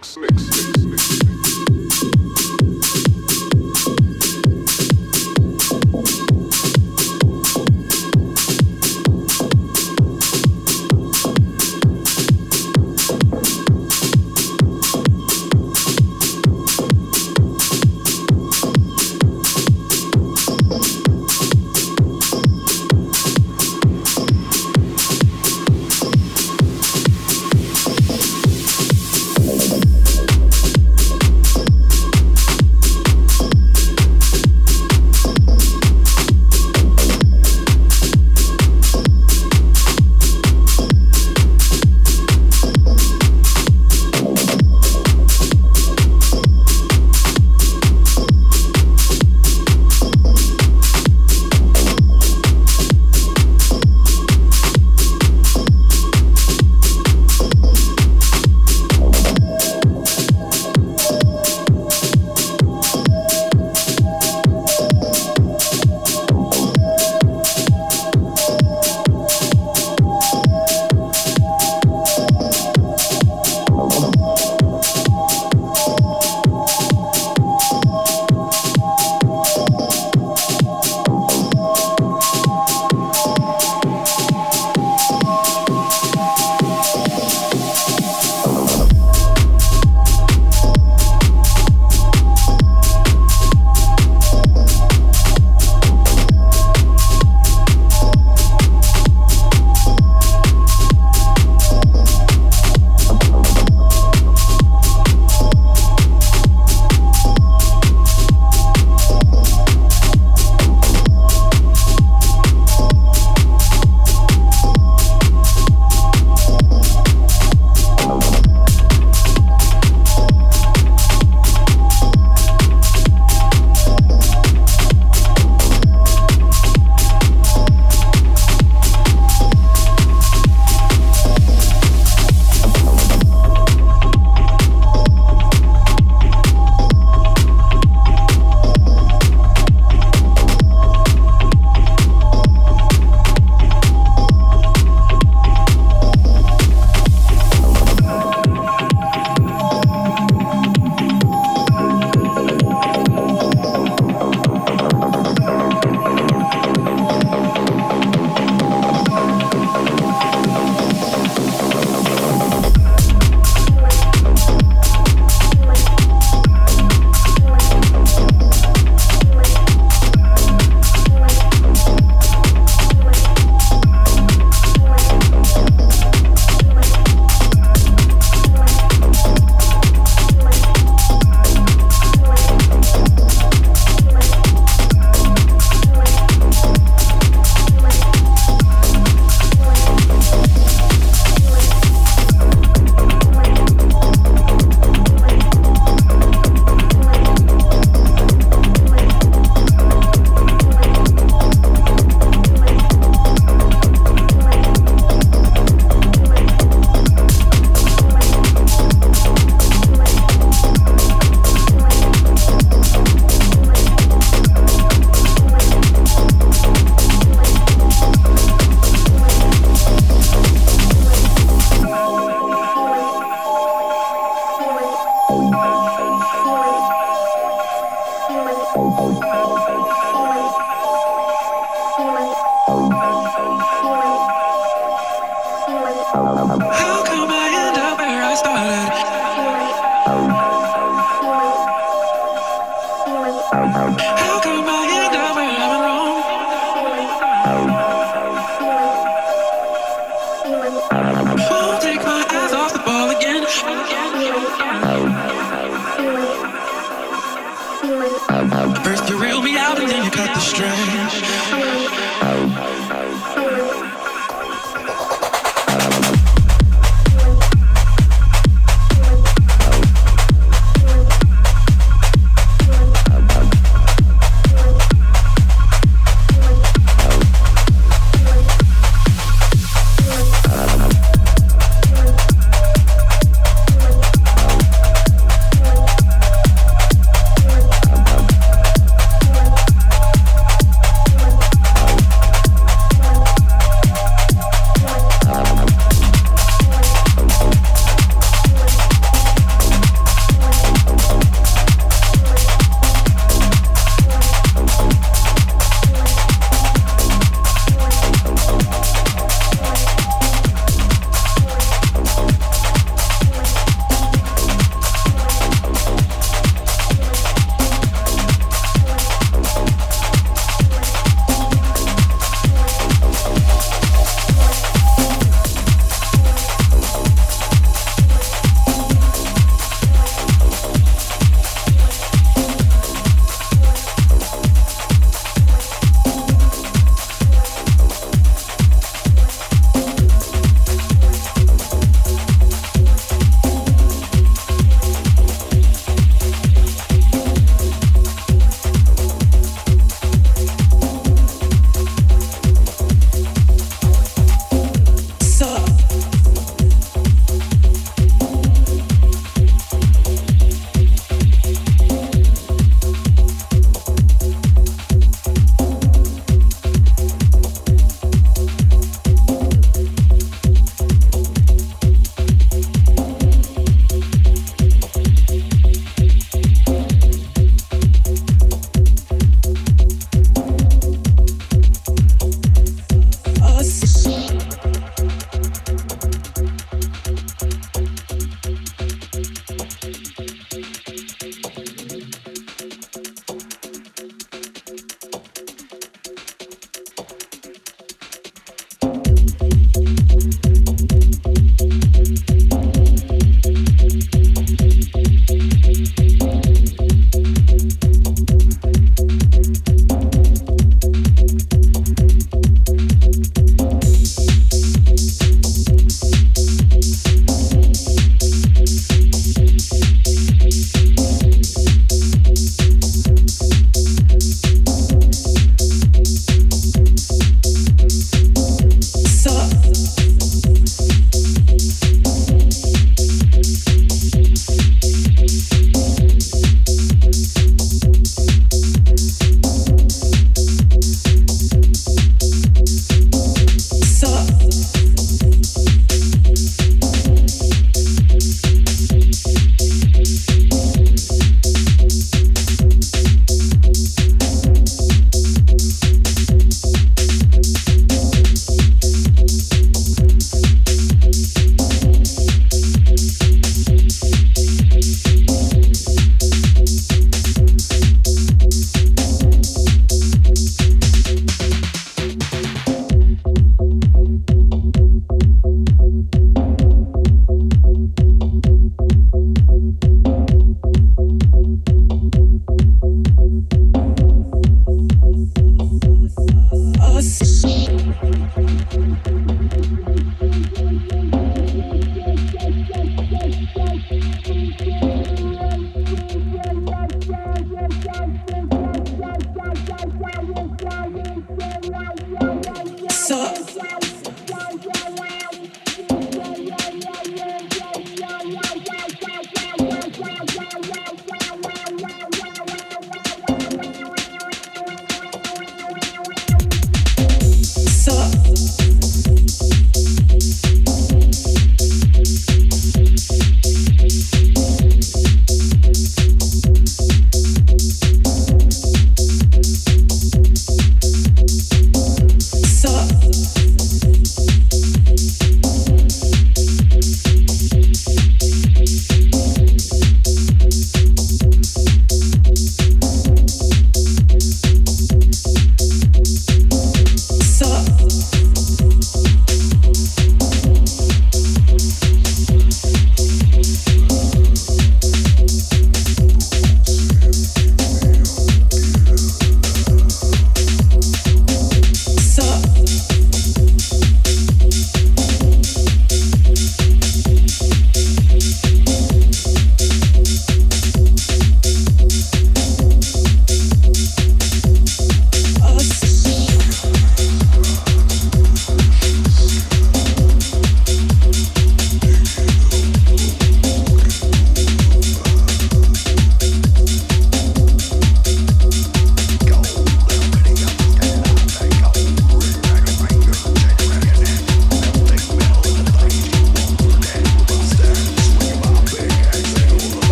mix, mix, mix.